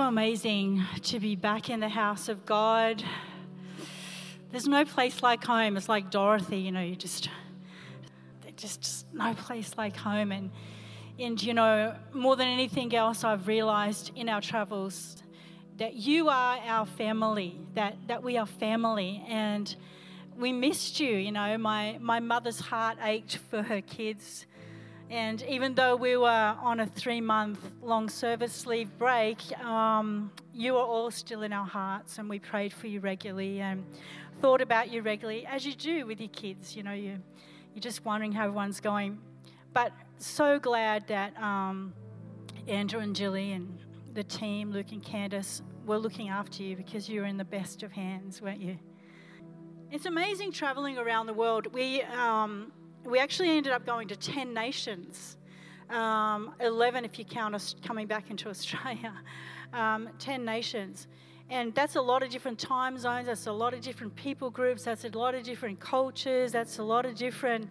So amazing to be back in the house of God. There's no place like home. It's like Dorothy, you know, you just, there's just, just no place like home. And, and, you know, more than anything else, I've realized in our travels that you are our family, that, that we are family. And we missed you, you know. My, my mother's heart ached for her kids. And even though we were on a three month long service leave break, um, you were all still in our hearts, and we prayed for you regularly and thought about you regularly, as you do with your kids. You know, you, you're just wondering how everyone's going. But so glad that um, Andrew and Jilly and the team, Luke and Candace, were looking after you because you were in the best of hands, weren't you? It's amazing traveling around the world. We, um, we actually ended up going to 10 nations, um, 11 if you count us coming back into Australia, um, 10 nations. And that's a lot of different time zones, that's a lot of different people groups, that's a lot of different cultures, that's a lot of different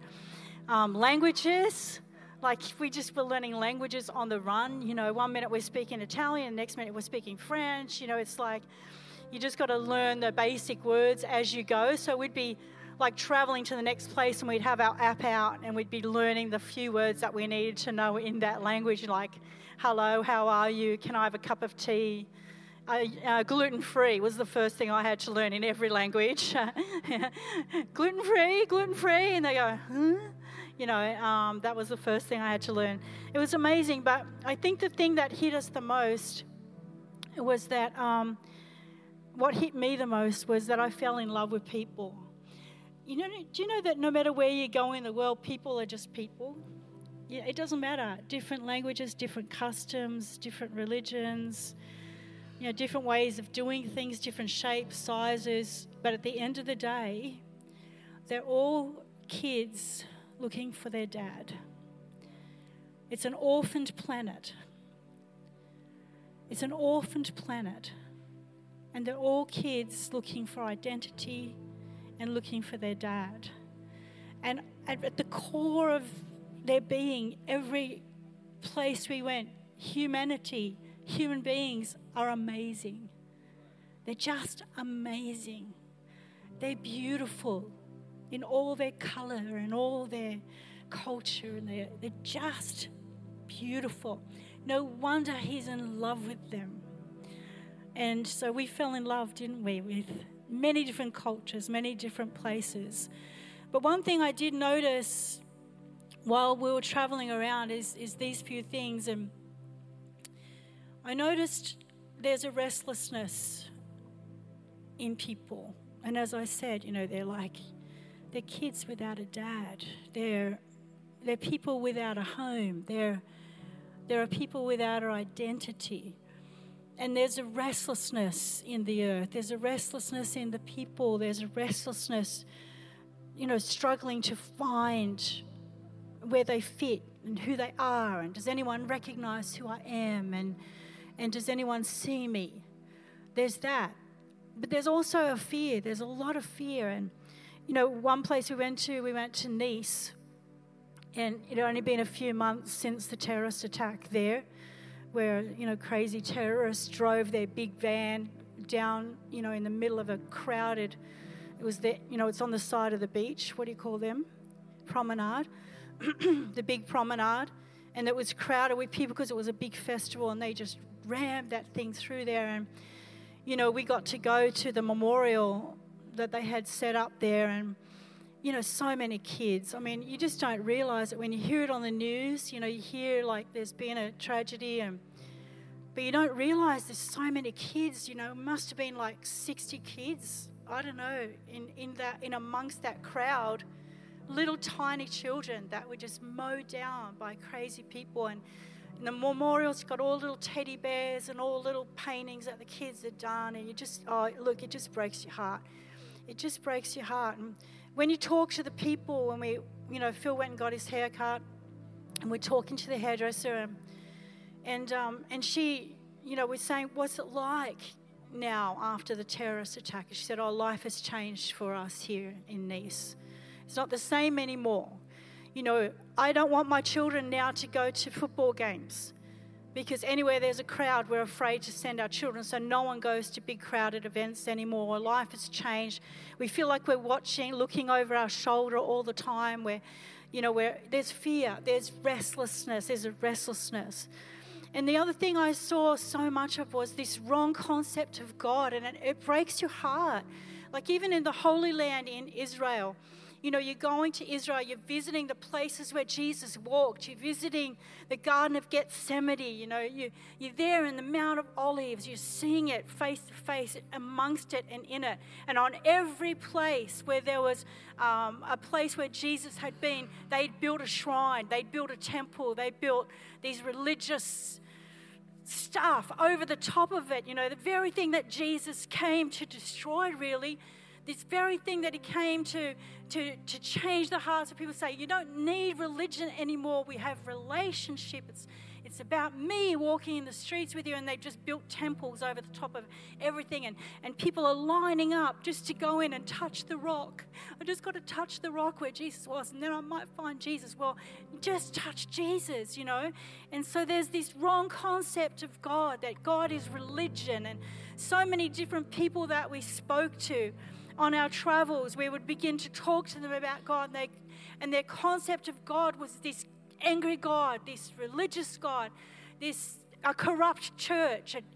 um, languages. Like we just were learning languages on the run. You know, one minute we're speaking Italian, next minute we're speaking French. You know, it's like you just got to learn the basic words as you go. So we'd be like traveling to the next place and we'd have our app out and we'd be learning the few words that we needed to know in that language, like hello, how are you? Can I have a cup of tea? Uh, uh, gluten free was the first thing I had to learn in every language. gluten free, gluten free. And they go, huh? You know, um, that was the first thing I had to learn. It was amazing, but I think the thing that hit us the most was that um, what hit me the most was that I fell in love with people. You know, do you know that no matter where you go in the world, people are just people? Yeah, it doesn't matter. Different languages, different customs, different religions, you know, different ways of doing things, different shapes, sizes. But at the end of the day, they're all kids looking for their dad. It's an orphaned planet. It's an orphaned planet. And they're all kids looking for identity, and looking for their dad. And at the core of their being, every place we went, humanity, human beings are amazing. They're just amazing. They're beautiful in all their color and all their culture, and they're, they're just beautiful. No wonder he's in love with them. And so we fell in love, didn't we, with many different cultures, many different places. But one thing I did notice while we were traveling around is, is these few things. And I noticed there's a restlessness in people. And as I said, you know, they're like, they're kids without a dad. They're, they're people without a home. They're, there are people without an identity. And there's a restlessness in the earth. There's a restlessness in the people. There's a restlessness, you know, struggling to find where they fit and who they are. And does anyone recognize who I am? And, and does anyone see me? There's that. But there's also a fear. There's a lot of fear. And, you know, one place we went to, we went to Nice. And it had only been a few months since the terrorist attack there where you know crazy terrorists drove their big van down you know in the middle of a crowded it was the you know it's on the side of the beach. What do you call them? Promenade. The big promenade. And it was crowded with people because it was a big festival and they just rammed that thing through there. And you know we got to go to the memorial that they had set up there and you know, so many kids. I mean, you just don't realize it when you hear it on the news. You know, you hear like there's been a tragedy, and but you don't realize there's so many kids. You know, must have been like 60 kids. I don't know in in that in amongst that crowd, little tiny children that were just mowed down by crazy people. And, and the memorial's got all little teddy bears and all little paintings that the kids had done. And you just, oh, look, it just breaks your heart. It just breaks your heart. And when you talk to the people, when we, you know, Phil went and got his hair cut, and we're talking to the hairdresser, and, and, um, and she, you know, we're saying, what's it like now after the terrorist attack? She said, oh, life has changed for us here in Nice. It's not the same anymore. You know, I don't want my children now to go to football games because anywhere there's a crowd, we're afraid to send our children. So no one goes to big crowded events anymore. Life has changed. We feel like we're watching, looking over our shoulder all the time. Where, you know, where there's fear, there's restlessness, there's a restlessness. And the other thing I saw so much of was this wrong concept of God, and it, it breaks your heart. Like even in the Holy Land in Israel, you know, you're going to Israel, you're visiting the places where Jesus walked, you're visiting the Garden of Gethsemane, you know, you, you're there in the Mount of Olives, you're seeing it face to face, amongst it and in it. And on every place where there was um, a place where Jesus had been, they'd built a shrine, they'd built a temple, they built these religious stuff over the top of it, you know, the very thing that Jesus came to destroy, really this very thing that he came to, to, to change the hearts of people say, you don't need religion anymore. We have relationship. It's, it's about me walking in the streets with you. And they've just built temples over the top of everything. And, and people are lining up just to go in and touch the rock. I just got to touch the rock where Jesus was. And then I might find Jesus. Well, just touch Jesus, you know. And so there's this wrong concept of God that God is religion. And so many different people that we spoke to on our travels, we would begin to talk to them about God, and, they, and their concept of God was this angry God, this religious God, this a corrupt church, and,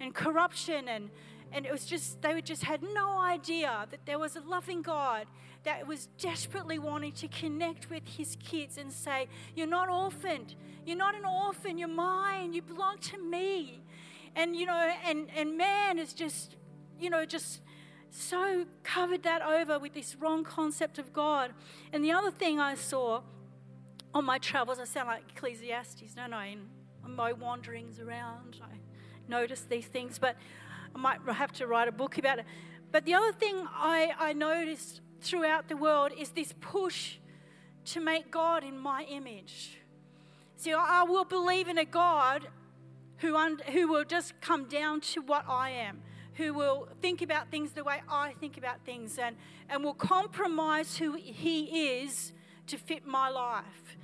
and corruption, and and it was just they just had no idea that there was a loving God that was desperately wanting to connect with his kids and say, "You're not orphaned. You're not an orphan. You're mine. You belong to me." And you know, and and man is just, you know, just so covered that over with this wrong concept of God. And the other thing I saw on my travels, I sound like Ecclesiastes, don't I? In my wanderings around, I noticed these things, but I might have to write a book about it. But the other thing I, I noticed throughout the world is this push to make God in my image. See, I will believe in a God who, un, who will just come down to what I am who will think about things the way I think about things and, and will compromise who he is to fit my life.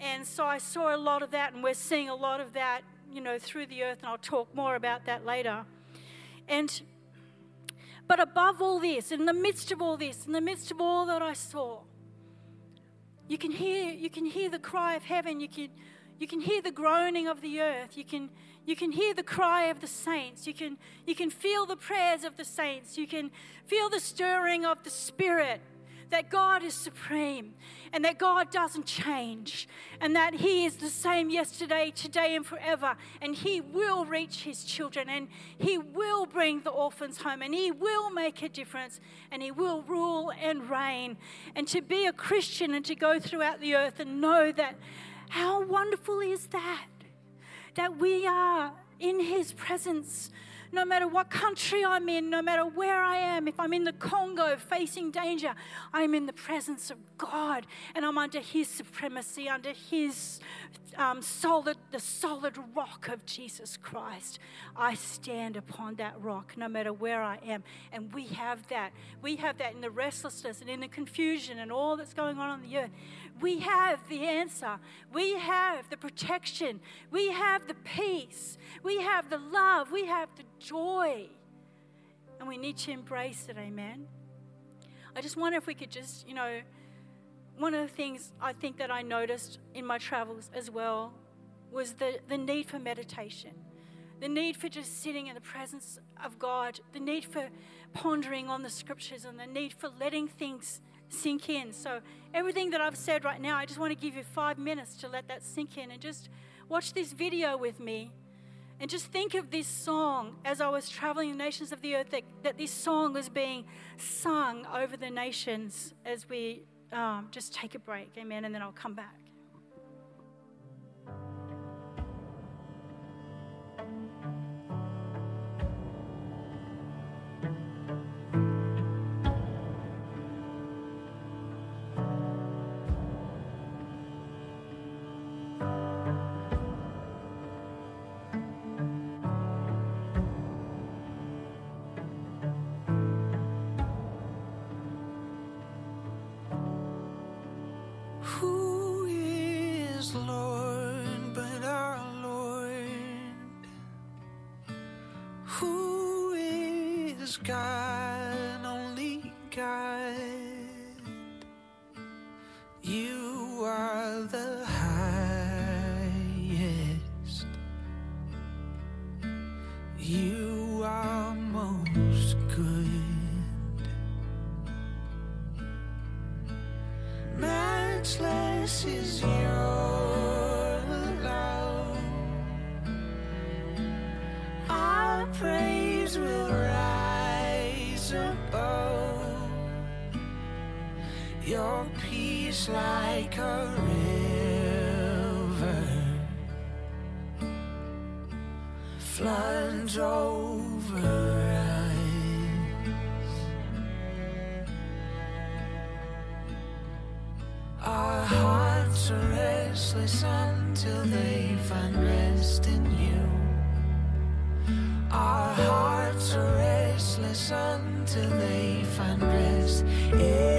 And so I saw a lot of that, and we're seeing a lot of that, you know, through the earth, and I'll talk more about that later. And but above all this, in the midst of all this, in the midst of all that I saw, you can hear you can hear the cry of heaven, you can you can hear the groaning of the earth, you can you can hear the cry of the saints. You can, you can feel the prayers of the saints. You can feel the stirring of the Spirit that God is supreme and that God doesn't change and that He is the same yesterday, today, and forever. And He will reach His children and He will bring the orphans home and He will make a difference and He will rule and reign. And to be a Christian and to go throughout the earth and know that how wonderful is that? That we are in His presence. No matter what country I'm in, no matter where I am, if I'm in the Congo facing danger, I'm in the presence of God and I'm under His supremacy, under His um, solid, the solid rock of Jesus Christ. I stand upon that rock no matter where I am. And we have that. We have that in the restlessness and in the confusion and all that's going on on the earth. We have the answer. We have the protection. We have the peace. We have the love. We have the joy. And we need to embrace it. Amen. I just wonder if we could just, you know, one of the things I think that I noticed in my travels as well was the, the need for meditation, the need for just sitting in the presence of God, the need for pondering on the scriptures, and the need for letting things sink in. So, everything that I've said right now, I just want to give you five minutes to let that sink in and just watch this video with me. And just think of this song as I was traveling the nations of the earth, that, that this song was being sung over the nations as we um, just take a break. Amen. And then I'll come back. your peace like a river floods over us. Our hearts are restless until they find rest in you. Our hearts are restless until they find rest in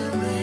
to me.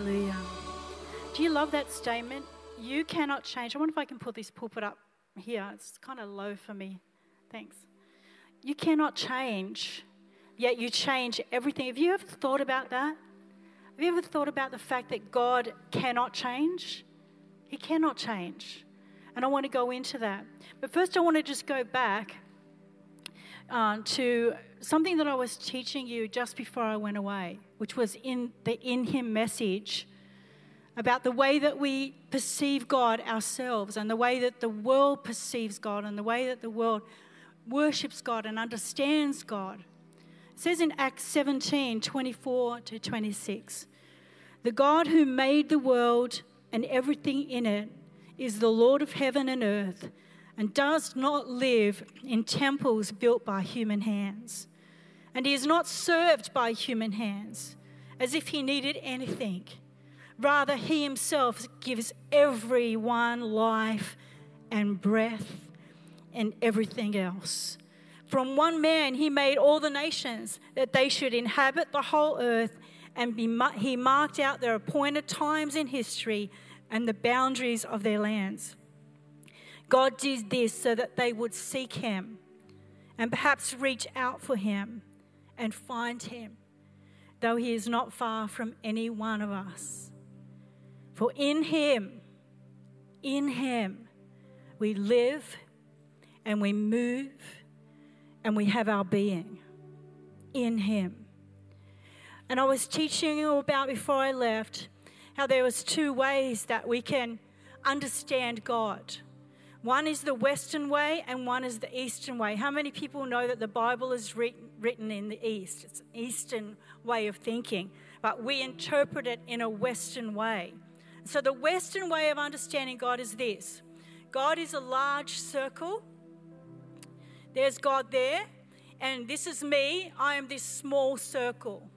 Hallelujah. Do you love that statement? You cannot change. I wonder if I can put this pulpit up here. It's kind of low for me. Thanks. You cannot change, yet you change everything. Have you ever thought about that? Have you ever thought about the fact that God cannot change? He cannot change. And I want to go into that. But first, I want to just go back uh, to something that I was teaching you just before I went away, which was in the In Him message about the way that we perceive God ourselves and the way that the world perceives God and the way that the world worships God and understands God. It says in Acts 17 24 to 26 The God who made the world and everything in it is the Lord of heaven and earth and does not live in temples built by human hands. And he is not served by human hands as if he needed anything. Rather, he himself gives everyone life and breath and everything else. From one man, he made all the nations that they should inhabit the whole earth, and he marked out their appointed times in history and the boundaries of their lands. God did this so that they would seek him and perhaps reach out for him and find him, though he is not far from any one of us. For in him, in him, we live and we move and we have our being in him. And I was teaching you about before I left how there was two ways that we can understand God. One is the Western way and one is the Eastern way. How many people know that the Bible is written, in the East? It's an Eastern way of thinking, but we interpret it in a Western way. So the Western way of understanding God is this God is a large circle. There's God there, and this is me. I am this small circle.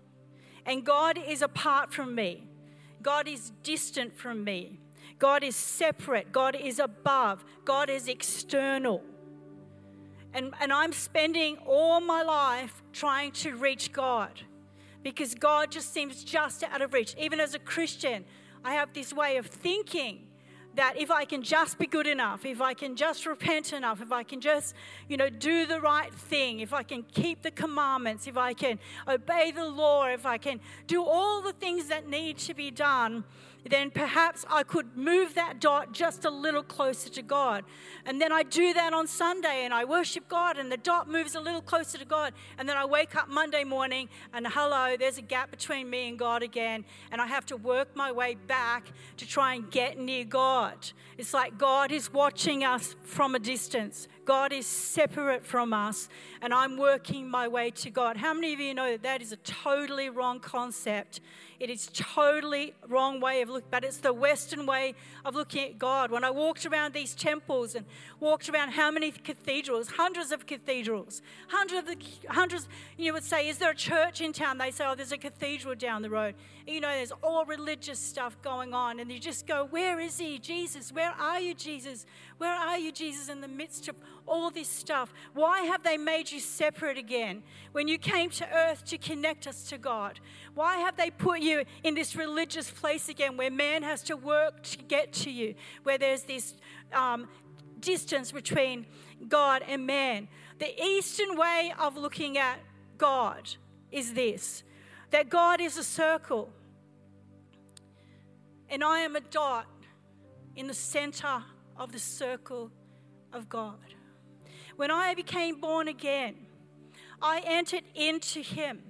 And God is apart from me. God is distant from me. God is separate. God is above. God is external. And, and I'm spending all my life trying to reach God because God just seems just out of reach. Even as a Christian, I have this way of thinking that if I can just be good enough, if I can just repent enough, if I can just, you know, do the right thing, if I can keep the commandments, if I can obey the law, if I can do all the things that need to be done, then perhaps I could move that dot just a little closer to God. And then I do that on Sunday and I worship God and the dot moves a little closer to God. And then I wake up Monday morning and hello, there's a gap between me and God again. And I have to work my way back to try and get near God. It's like God is watching us from a distance. God is separate from us, and I'm working my way to God. How many of you know that that is a totally wrong concept? It is totally wrong way of looking, but it's the Western way of looking at God. When I walked around these temples and walked around how many cathedrals, hundreds of cathedrals, hundreds of the, hundreds, you would say, is there a church in town? They say, oh, there's a cathedral down the road. You know, there's all religious stuff going on, and you just go, where is he, Jesus? Where are you, Jesus? Where are you, Jesus, in the midst of all this stuff? Why have they made you separate again when you came to earth to connect us to God? Why have they put you in this religious place again where man has to work to get to you, where there's this um, distance between God and man? The Eastern way of looking at God is this that God is a circle and I am a dot in the center of the circle of God. When I became born again, I entered into Him.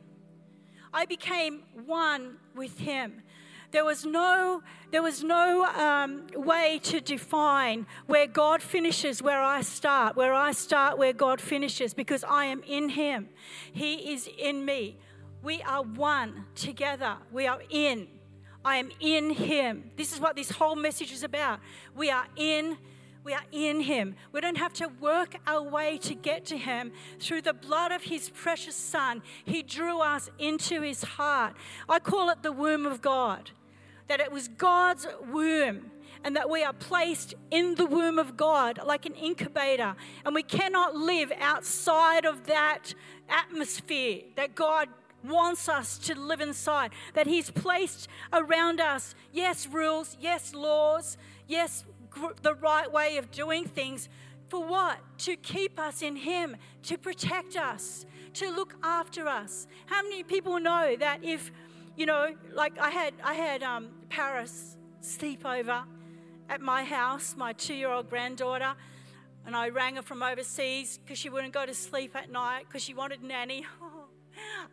I became one with Him. There was no, there was no um, way to define where God finishes, where I start, where I start, where God finishes, because I am in Him. He is in me. We are one together. We are in. I am in Him. This is what this whole message is about. We are in we are in Him. We don't have to work our way to get to Him. Through the blood of His precious Son, He drew us into His heart. I call it the womb of God, that it was God's womb. And that we are placed in the womb of God like an incubator. And we cannot live outside of that atmosphere that God wants us to live inside, that He's placed around us, yes, rules, yes, laws, yes, the right way of doing things For what? To keep us in Him, to protect us, to look after us. How many people know that if, you know, like I had, I had um, Paris sleep over at my house, my two-year-old granddaughter, and I rang her from overseas because she wouldn't go to sleep at night because she wanted nanny.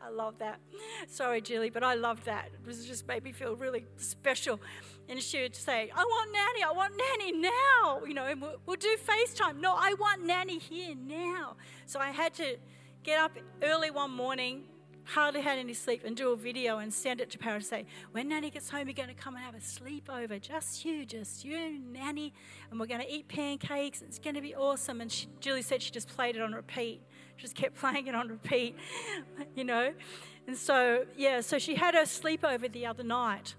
I love that. Sorry, Julie, but I loved that. It was just made me feel really special. And she would say, I want nanny, I want nanny now. You know, and we'll, we'll do FaceTime. No, I want nanny here now. So I had to get up early one morning, hardly had any sleep, and do a video and send it to Paris. Say, when Nanny gets home, you're going to come and have a sleepover. Just you, just you, Nanny, and we're going to eat pancakes. It's going to be awesome. And she, Julie said she just played it on repeat. Just kept playing it on repeat, you know. And so, yeah, so she had her sleepover the other night.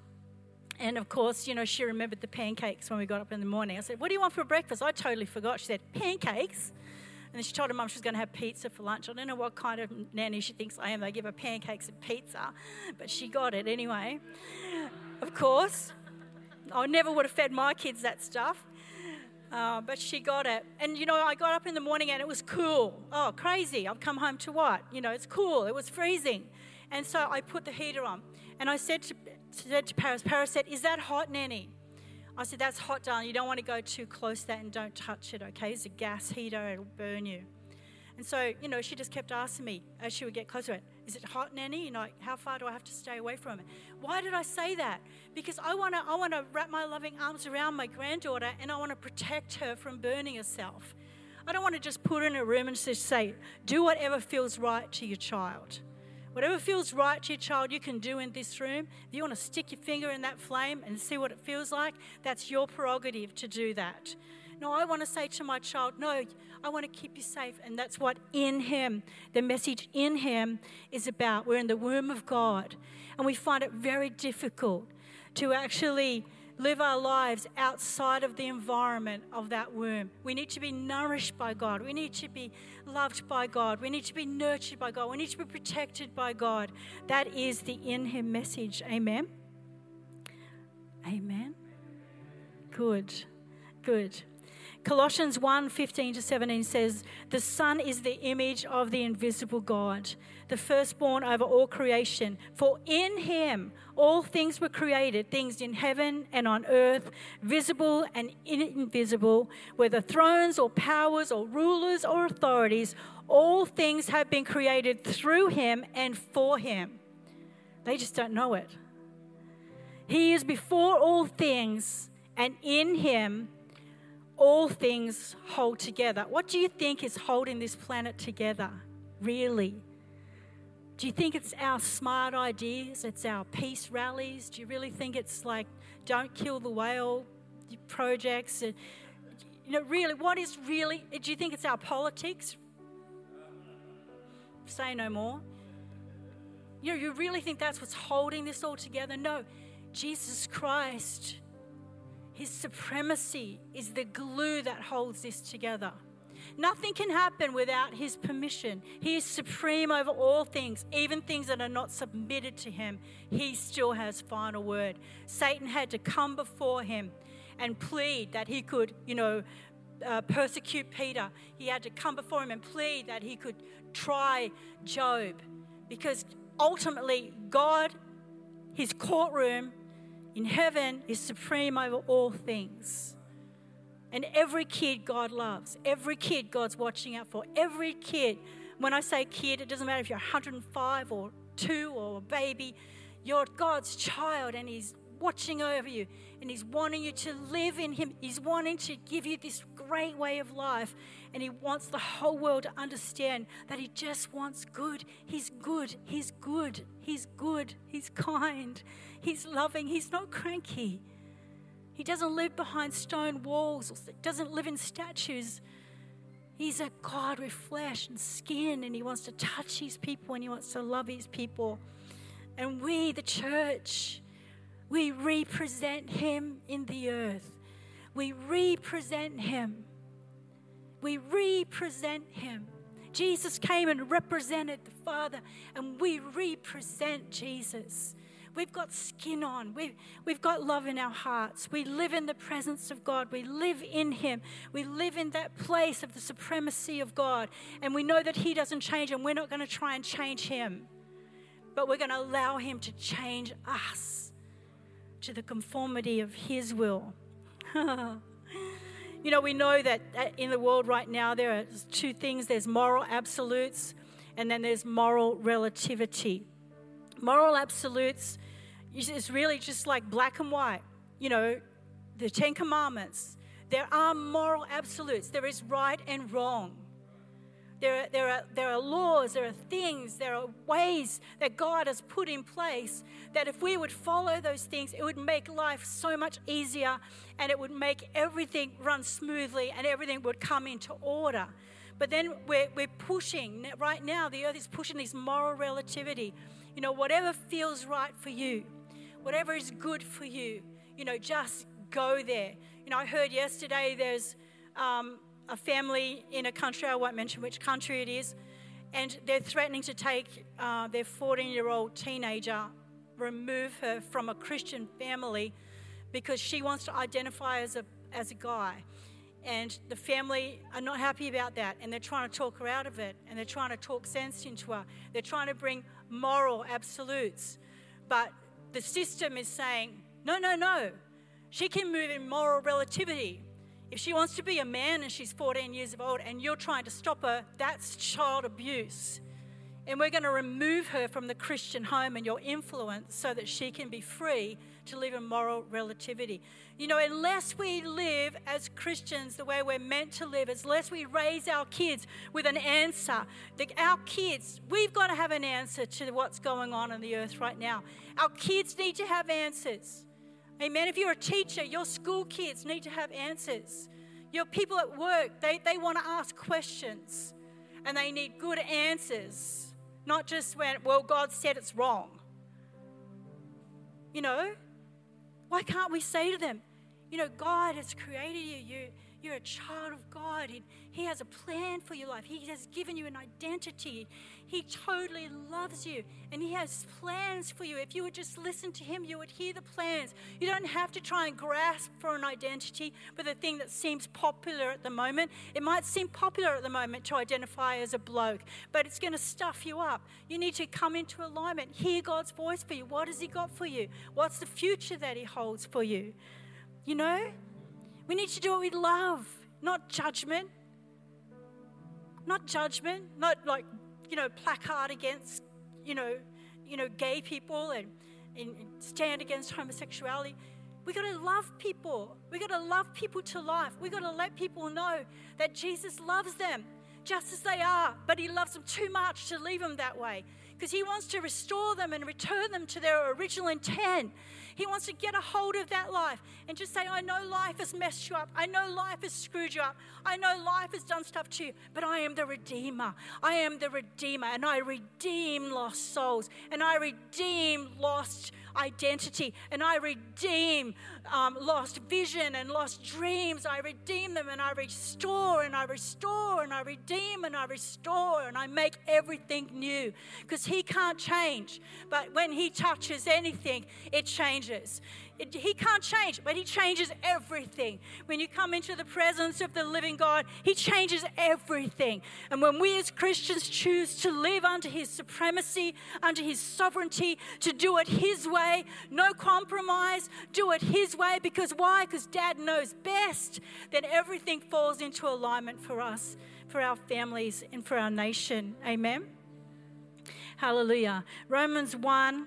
And of course, you know, she remembered the pancakes when we got up in the morning. I said, What do you want for breakfast? I totally forgot. She said, Pancakes. And then she told her mum she was going to have pizza for lunch. I don't know what kind of nanny she thinks I am. They give her pancakes and pizza, but she got it anyway. Of course. I never would have fed my kids that stuff. Uh, but she got it. And, you know, I got up in the morning and it was cool. Oh, crazy. I've come home to what? You know, it's cool. It was freezing. And so I put the heater on. And I said to, said to Paris, Paris said, Is that hot, Nanny? I said, That's hot, darling. You don't want to go too close to that and don't touch it, okay? It's a gas heater, it'll burn you. And so, you know, she just kept asking me as she would get closer to it, Is it hot, Nanny? You know, how far do I have to stay away from it? Why did I say that? Because I want to I wanna wrap my loving arms around my granddaughter and I want to protect her from burning herself. I don't want to just put her in a room and just say, Do whatever feels right to your child. Whatever feels right to your child, you can do in this room. If you want to stick your finger in that flame and see what it feels like, that's your prerogative to do that. No, I want to say to my child, no, I want to keep you safe. And that's what in Him, the message in Him is about. We're in the womb of God, and we find it very difficult to actually live our lives outside of the environment of that womb. We need to be nourished by God. We need to be loved by God. We need to be nurtured by God. We need to be protected by God. That is the in Him message. Amen. Amen. Good. Good. Colossians 1 15 to 17 says, The Son is the image of the invisible God, the firstborn over all creation. For in him all things were created, things in heaven and on earth, visible and invisible, whether thrones or powers or rulers or authorities, all things have been created through him and for him. They just don't know it. He is before all things, and in him all things hold together. What do you think is holding this planet together, really? Do you think it's our smart ideas? It's our peace rallies? Do you really think it's like don't kill the whale projects? Uh, you know, really, what is really, do you think it's our politics? Say no more. You know, you really think that's what's holding this all together? No, Jesus Christ his supremacy is the glue that holds this together. Nothing can happen without His permission. He is supreme over all things, even things that are not submitted to Him. He still has final word. Satan had to come before Him and plead that he could, you know, uh, persecute Peter. He had to come before him and plead that he could try Job because ultimately, God, His courtroom, in heaven is supreme over all things. And every kid God loves, every kid God's watching out for, every kid. When I say kid, it doesn't matter if you're 105 or two or a baby, you're God's child and He's watching over you and He's wanting you to live in Him. He's wanting to give you this great way of life and He wants the whole world to understand that He just wants good. He's good. He's good. He's good. He's kind. He's loving. He's not cranky. He doesn't live behind stone walls or doesn't live in statues. He's a God with flesh and skin, and He wants to touch His people and He wants to love His people. And we, the church, we represent Him in the earth. We represent Him. We represent Him. Jesus came and represented the Father, and we represent Jesus. We've got skin on. We've, we've got love in our hearts. We live in the presence of God. We live in Him. We live in that place of the supremacy of God. And we know that He doesn't change, and we're not going to try and change Him. But we're going to allow Him to change us to the conformity of His will. you know, we know that in the world right now, there are two things there's moral absolutes, and then there's moral relativity. Moral absolutes is really just like black and white. You know, the Ten Commandments. There are moral absolutes. There is right and wrong. There are, there, are, there are laws, there are things, there are ways that God has put in place that if we would follow those things, it would make life so much easier and it would make everything run smoothly and everything would come into order. But then we're, we're pushing, right now, the earth is pushing this moral relativity. You know, whatever feels right for you, whatever is good for you, you know, just go there. You know, I heard yesterday there's um, a family in a country, I won't mention which country it is, and they're threatening to take uh, their 14 year old teenager, remove her from a Christian family because she wants to identify as a, as a guy. And the family are not happy about that, and they're trying to talk her out of it, and they're trying to talk sense into her. They're trying to bring moral absolutes. But the system is saying, no, no, no. She can move in moral relativity. If she wants to be a man and she's 14 years old and you're trying to stop her, that's child abuse. And we're going to remove her from the Christian home and your influence so that she can be free to live in moral relativity. You know, unless we live as Christians the way we're meant to live, unless we raise our kids with an answer, the, our kids, we've got to have an answer to what's going on in the earth right now. Our kids need to have answers. Amen. If you're a teacher, your school kids need to have answers. Your people at work, they, they want to ask questions and they need good answers, not just when, well, God said it's wrong. You know, why can't we say to them, you know, God has created you. you you're a child of God, and He has a plan for your life. He has given you an identity. He totally loves you, and He has plans for you. If you would just listen to Him, you would hear the plans. You don't have to try and grasp for an identity for the thing that seems popular at the moment. It might seem popular at the moment to identify as a bloke, but it's going to stuff you up. You need to come into alignment, hear God's voice for you. What has He got for you? What's the future that He holds for you? You know? We need to do it with love, not judgment. Not judgment, not like, you know, placard against, you know, you know, gay people and, and stand against homosexuality. We got to love people. We got to love people to life. We got to let people know that Jesus loves them just as they are, but He loves them too much to leave them that way because He wants to restore them and return them to their original intent. He wants to get a hold of that life and just say, I know life has messed you up. I know life has screwed you up. I know life has done stuff to you, but I am the Redeemer. I am the Redeemer, and I redeem lost souls, and I redeem lost identity, and I redeem um, lost vision and lost dreams. I redeem them, and I restore, and I restore, and I redeem, and I restore, and I make everything new because He can't change. But when He touches anything, it changes. It, he can't change, but He changes everything. When you come into the presence of the living God, He changes everything. And when we as Christians choose to live under His supremacy, under His sovereignty, to do it His way, no compromise, do it His way, because why? Because Dad knows best, then everything falls into alignment for us, for our families, and for our nation. Amen. Hallelujah. Romans 1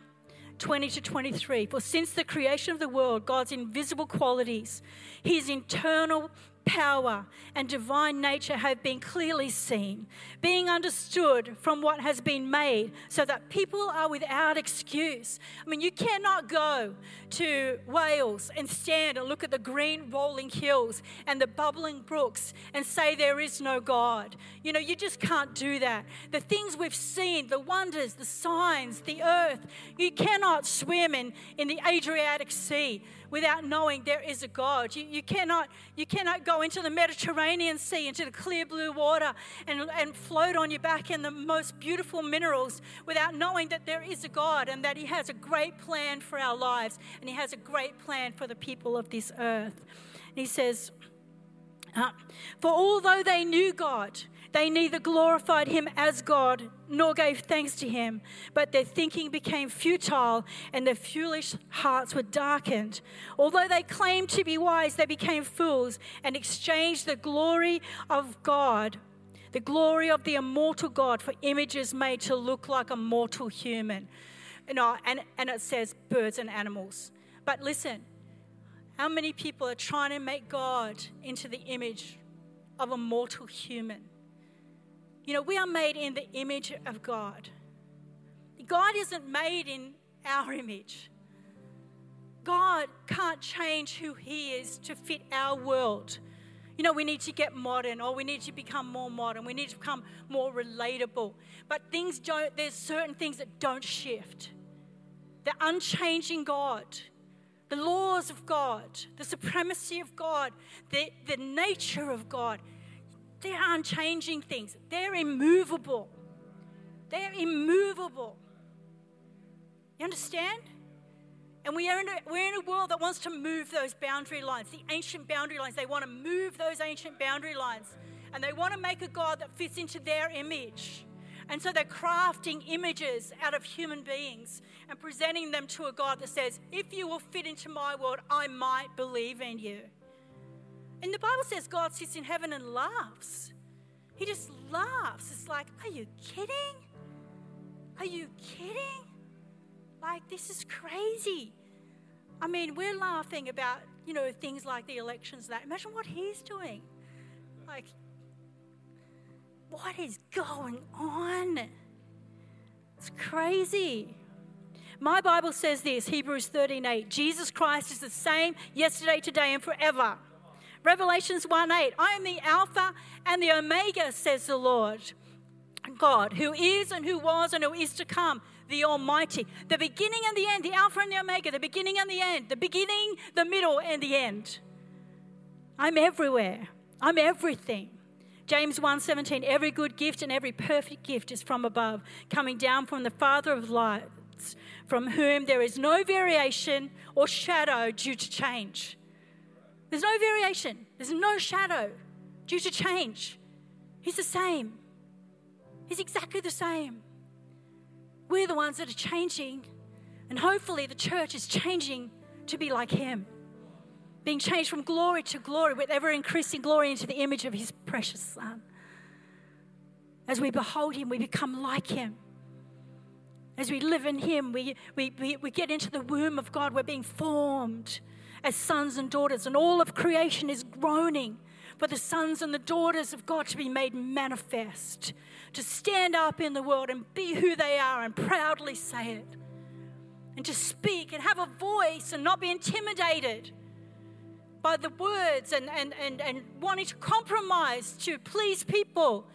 20 to 23. For since the creation of the world, God's invisible qualities, his internal power and divine nature have been clearly seen, being understood from what has been made, so that people are without excuse. I mean, you cannot go to Wales and stand and look at the green rolling hills and the bubbling brooks and say there is no God. You know, you just can't do that. The things we've seen, the wonders, the signs, the earth, you cannot swim in, in the Adriatic Sea without knowing there is a God. You, you, cannot, you cannot go into the Mediterranean Sea, into the clear blue water, and, and float on your back in the most beautiful minerals without knowing that there is a God and that He has a great plan for our lives and He has a great plan for the people of this earth. And He says, uh, For although they knew God, they neither glorified him as God nor gave thanks to him, but their thinking became futile and their foolish hearts were darkened. Although they claimed to be wise, they became fools and exchanged the glory of God, the glory of the immortal God, for images made to look like a mortal human. You know, and, and it says birds and animals. But listen, how many people are trying to make God into the image of a mortal human? You know, we are made in the image of God. God isn't made in our image. God can't change who He is to fit our world. You know, we need to get modern or we need to become more modern. We need to become more relatable. But things don't, there's certain things that don't shift. The unchanging God, the laws of God, the supremacy of God, the, the nature of God, they're unchanging things. They're immovable. They're immovable. You understand? And we are in a, we're in a world that wants to move those boundary lines, the ancient boundary lines. They want to move those ancient boundary lines. And they want to make a God that fits into their image. And so they're crafting images out of human beings and presenting them to a God that says, if you will fit into my world, I might believe in you. And the Bible says God sits in heaven and laughs. He just laughs. It's like, are you kidding? Are you kidding? Like, this is crazy. I mean, we're laughing about, you know, things like the elections, that. Imagine what he's doing. Like, what is going on? It's crazy. My Bible says this, Hebrews 13 8. Jesus Christ is the same yesterday, today, and forever. Revelations 1 8. I am the Alpha and the Omega, says the Lord God, who is and who was and who is to come, the Almighty. The beginning and the end, the Alpha and the Omega, the beginning and the end, the beginning, the middle, and the end. I'm everywhere. I'm everything. James 1:17 Every good gift and every perfect gift is from above, coming down from the Father of lights, from whom there is no variation or shadow due to change. There's no variation, there's no shadow due to change. He's the same. He's exactly the same. We're the ones that are changing, and hopefully, the church is changing to be like Him, being changed from glory to glory with ever increasing glory into the image of His precious Son. As we behold Him, we become like Him. As we live in Him, we, we, we, we get into the womb of God, we're being formed as sons and daughters, and all of creation is groaning for the sons and the daughters of God to be made manifest, to stand up in the world and be who they are and proudly say it, and to speak and have a voice and not be intimidated by the words and, and, and, and wanting to compromise to please people.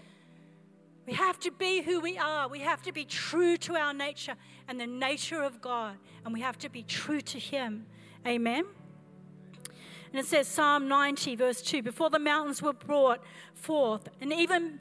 We have to be who we are. We have to be true to our nature and the nature of God, and we have to be true to Him. Amen. And it says, Psalm 90, verse 2 Before the mountains were brought forth, and even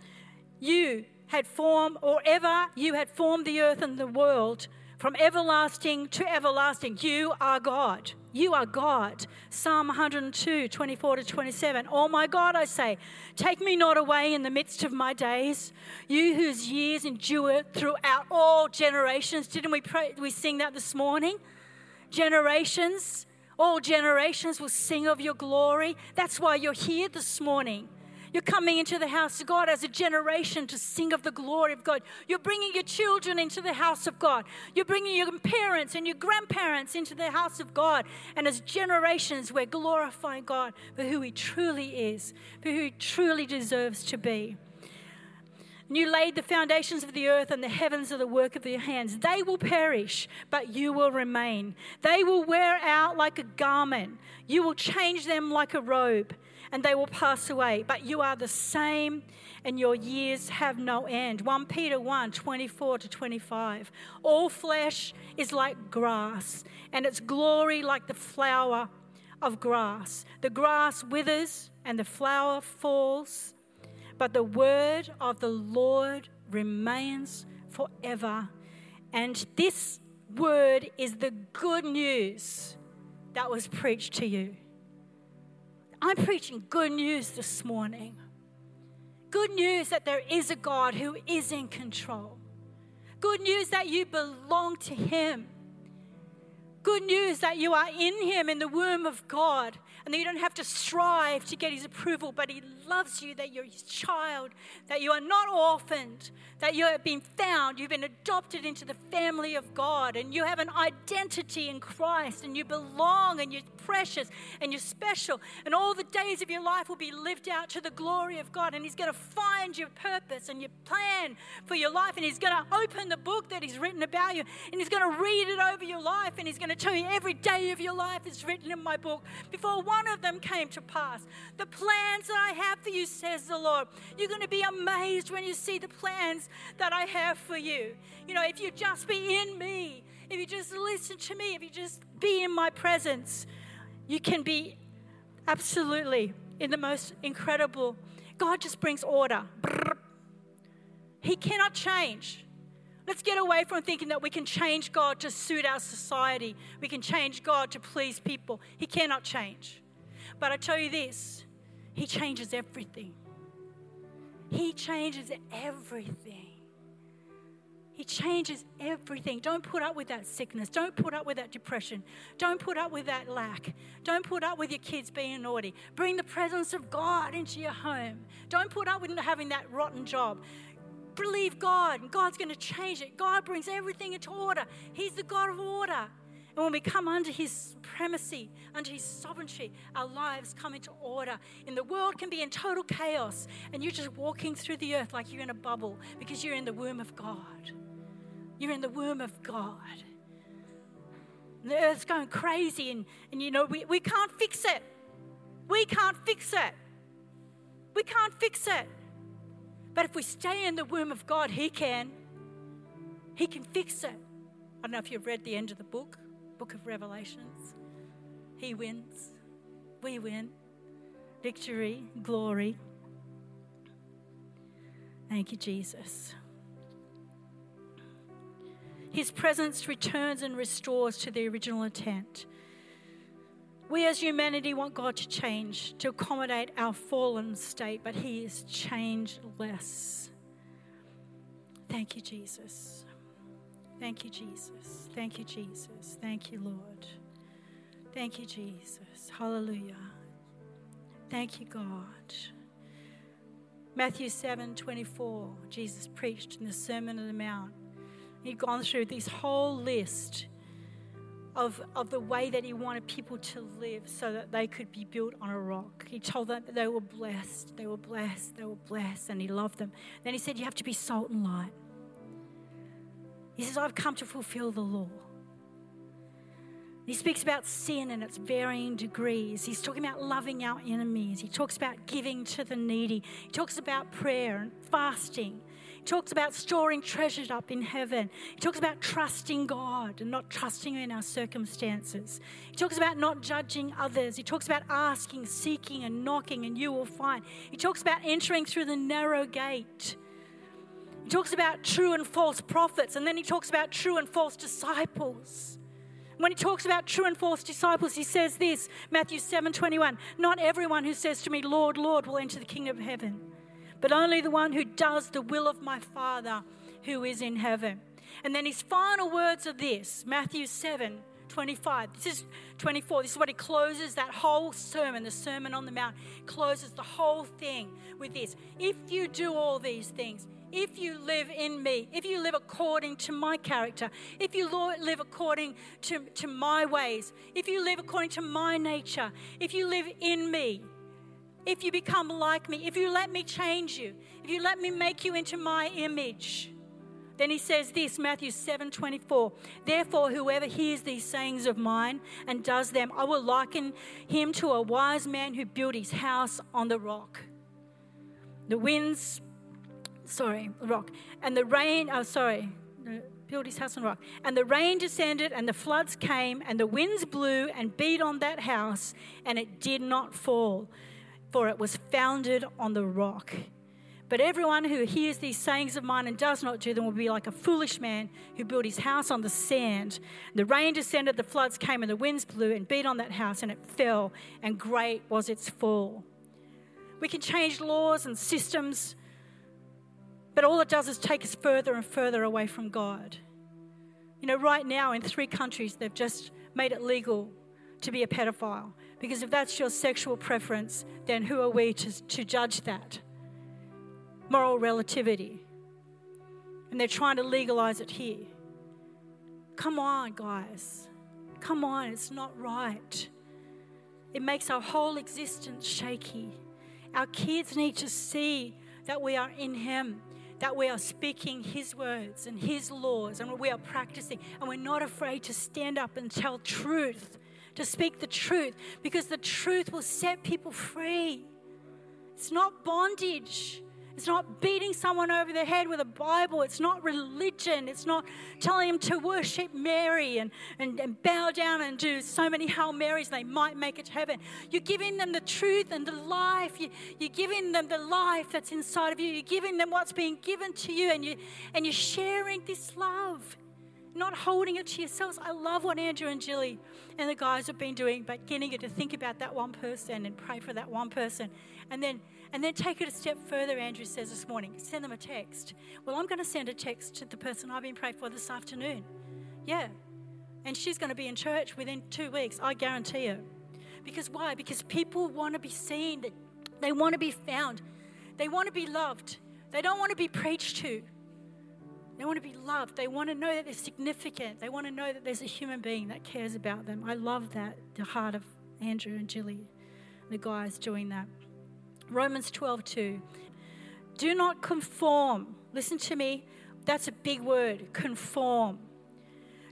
you had formed, or ever you had formed the earth and the world, from everlasting to everlasting, you are God. You are God. Psalm 102, 24 to 27. Oh my God, I say, take me not away in the midst of my days. You whose years endure throughout all generations. Didn't we pray, we sing that this morning? Generations. All generations will sing of your glory. That's why you're here this morning. You're coming into the house of God as a generation to sing of the glory of God. You're bringing your children into the house of God. You're bringing your parents and your grandparents into the house of God. And as generations, we're glorifying God for who He truly is, for who He truly deserves to be. And you laid the foundations of the earth, and the heavens are the work of your hands. They will perish, but you will remain. They will wear out like a garment. You will change them like a robe, and they will pass away. But you are the same, and your years have no end. 1 Peter 1 24 to 25. All flesh is like grass, and its glory like the flower of grass. The grass withers and the flower falls, but the word of the Lord remains forever. And this word is the good news that was preached to you. I'm preaching good news this morning. Good news that there is a God who is in control. Good news that you belong to Him. Good news that you are in Him in the womb of God and that you don't have to strive to get His approval, but He loves you, that you're His child, that you are not orphaned, that you have been found, you've been adopted into the family of God, and you have an identity in Christ, and you belong, and you're precious, and you're special, and all the days of your life will be lived out to the glory of God, and He's going to find your purpose and your plan for your life, and He's going to open the book that He's written about you, and He's going to read it over your life, and He's going to tell you every day of your life is written in my book before one of them came to pass. The plans that I have for you, says the Lord. You're going to be amazed when you see the plans that I have for you. You know, if you just be in me, if you just listen to me, if you just be in my presence, you can be absolutely in the most incredible. God just brings order. He cannot change. Let's get away from thinking that we can change God to suit our society. We can change God to please people. He cannot change. But I tell you this He changes everything. He changes everything. He changes everything. Don't put up with that sickness. Don't put up with that depression. Don't put up with that lack. Don't put up with your kids being naughty. Bring the presence of God into your home. Don't put up with having that rotten job. Believe God, and God's going to change it. God brings everything into order. He's the God of order. And when we come under His supremacy, under His sovereignty, our lives come into order. And the world can be in total chaos, and you're just walking through the earth like you're in a bubble because you're in the womb of God. You're in the womb of God. And the earth's going crazy, and, and you know, we, we can't fix it. We can't fix it. We can't fix it. But if we stay in the womb of God, He can. He can fix it. I don't know if you've read the end of the book, book of Revelations. He wins. We win. Victory, glory. Thank you, Jesus. His presence returns and restores to the original intent. We as humanity want God to change to accommodate our fallen state, but He is changeless. Thank you, Jesus. Thank you, Jesus. Thank you, Jesus. Thank you, Lord. Thank you, Jesus. Hallelujah. Thank you, God. Matthew 7 24, Jesus preached in the Sermon on the Mount. He'd gone through this whole list of, of the way that he wanted people to live so that they could be built on a rock. He told them that they were blessed, they were blessed, they were blessed, and he loved them. Then he said, You have to be salt and light. He says, I've come to fulfill the law. He speaks about sin and its varying degrees. He's talking about loving our enemies. He talks about giving to the needy. He talks about prayer and fasting. He talks about storing treasures up in heaven. He talks about trusting God and not trusting in our circumstances. He talks about not judging others. He talks about asking, seeking, and knocking, and you will find. He talks about entering through the narrow gate. He talks about true and false prophets, and then he talks about true and false disciples. When he talks about true and false disciples, he says this Matthew 7 21 Not everyone who says to me, Lord, Lord, will enter the kingdom of heaven, but only the one who does the will of my Father who is in heaven. And then his final words are this Matthew 7 25. This is 24. This is what he closes that whole sermon, the Sermon on the Mount, closes the whole thing with this. If you do all these things, if you live in me, if you live according to my character, if you live according to, to my ways, if you live according to my nature, if you live in me, if you become like me, if you let me change you, if you let me make you into my image. Then he says this, Matthew 7 24. Therefore, whoever hears these sayings of mine and does them, I will liken him to a wise man who built his house on the rock. The winds sorry, rock. And the rain, oh, sorry, no, build his house on rock. And the rain descended, and the floods came, and the winds blew and beat on that house, and it did not fall, for it was founded on the rock. But everyone who hears these sayings of mine and does not do them will be like a foolish man who built his house on the sand. The rain descended, the floods came, and the winds blew and beat on that house, and it fell, and great was its fall. We can change laws and systems, but all it does is take us further and further away from God. You know, right now in three countries, they've just made it legal to be a pedophile. Because if that's your sexual preference, then who are we to, to judge that? Moral relativity. And they're trying to legalize it here. Come on, guys. Come on, it's not right. It makes our whole existence shaky. Our kids need to see that we are in Him, that we are speaking His words and His laws, and we are practicing, and we're not afraid to stand up and tell truth, to speak the truth, because the truth will set people free. It's not bondage. It's not beating someone over the head with a Bible. It's not religion. It's not telling them to worship Mary and, and, and bow down and do so many Hail Marys they might make it to heaven. You're giving them the truth and the life. You, you're giving them the life that's inside of you. You're giving them what's being given to you and, you, and you're sharing this love not holding it to yourselves. I love what Andrew and Jilly and the guys have been doing, but getting you to think about that one person and pray for that one person. And then and then take it a step further, Andrew says this morning. Send them a text. Well, I'm going to send a text to the person I've been praying for this afternoon. Yeah. And she's going to be in church within two weeks, I guarantee you. Because why? Because people want to be seen, they want to be found, they want to be loved, they don't want to be preached to. They want to be loved. They want to know that they're significant. They want to know that there's a human being that cares about them. I love that, the heart of Andrew and Jilly, the guys doing that. Romans 12, 2. Do not conform. Listen to me. That's a big word conform.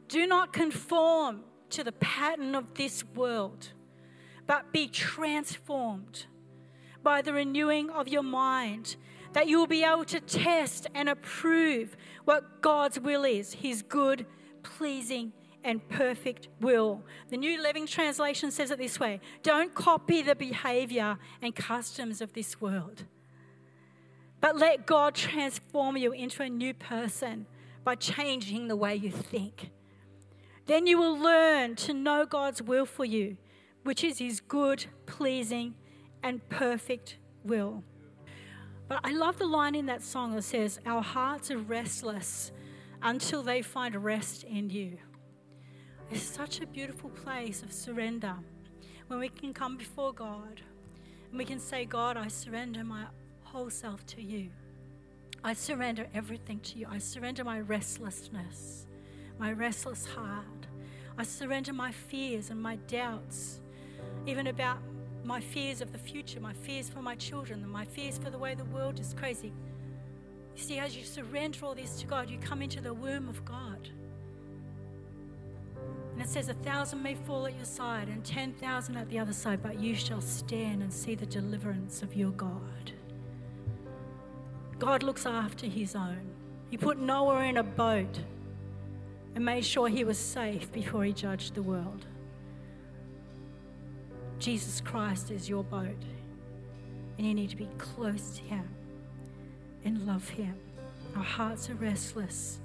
Do not conform to the pattern of this world, but be transformed by the renewing of your mind, that you will be able to test and approve what God's will is, his good, pleasing, and perfect will. The New Living Translation says it this way Don't copy the behavior and customs of this world, but let God transform you into a new person by changing the way you think. Then you will learn to know God's will for you, which is His good, pleasing, and perfect will. But I love the line in that song that says, Our hearts are restless until they find rest in you. It's such a beautiful place of surrender when we can come before God and we can say, God, I surrender my whole self to you. I surrender everything to you. I surrender my restlessness, my restless heart. I surrender my fears and my doubts, even about my fears of the future, my fears for my children, my fears for the way the world is crazy. You see, as you surrender all this to God, you come into the womb of God. And it says, A thousand may fall at your side and 10,000 at the other side, but you shall stand and see the deliverance of your God. God looks after his own. He put Noah in a boat and made sure he was safe before he judged the world. Jesus Christ is your boat, and you need to be close to him and love him. Our hearts are restless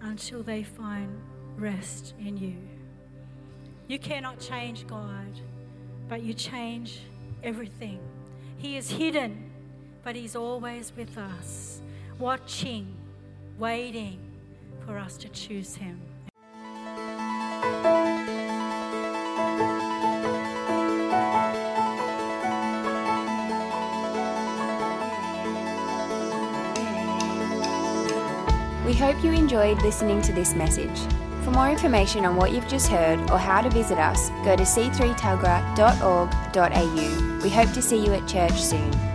until they find rest in you. You cannot change God, but you change everything. He is hidden, but He's always with us, watching, waiting for us to choose Him. We hope you enjoyed listening to this message. For more information on what you've just heard or how to visit us, go to c3tuggerah.org.au. We hope to see you at church soon.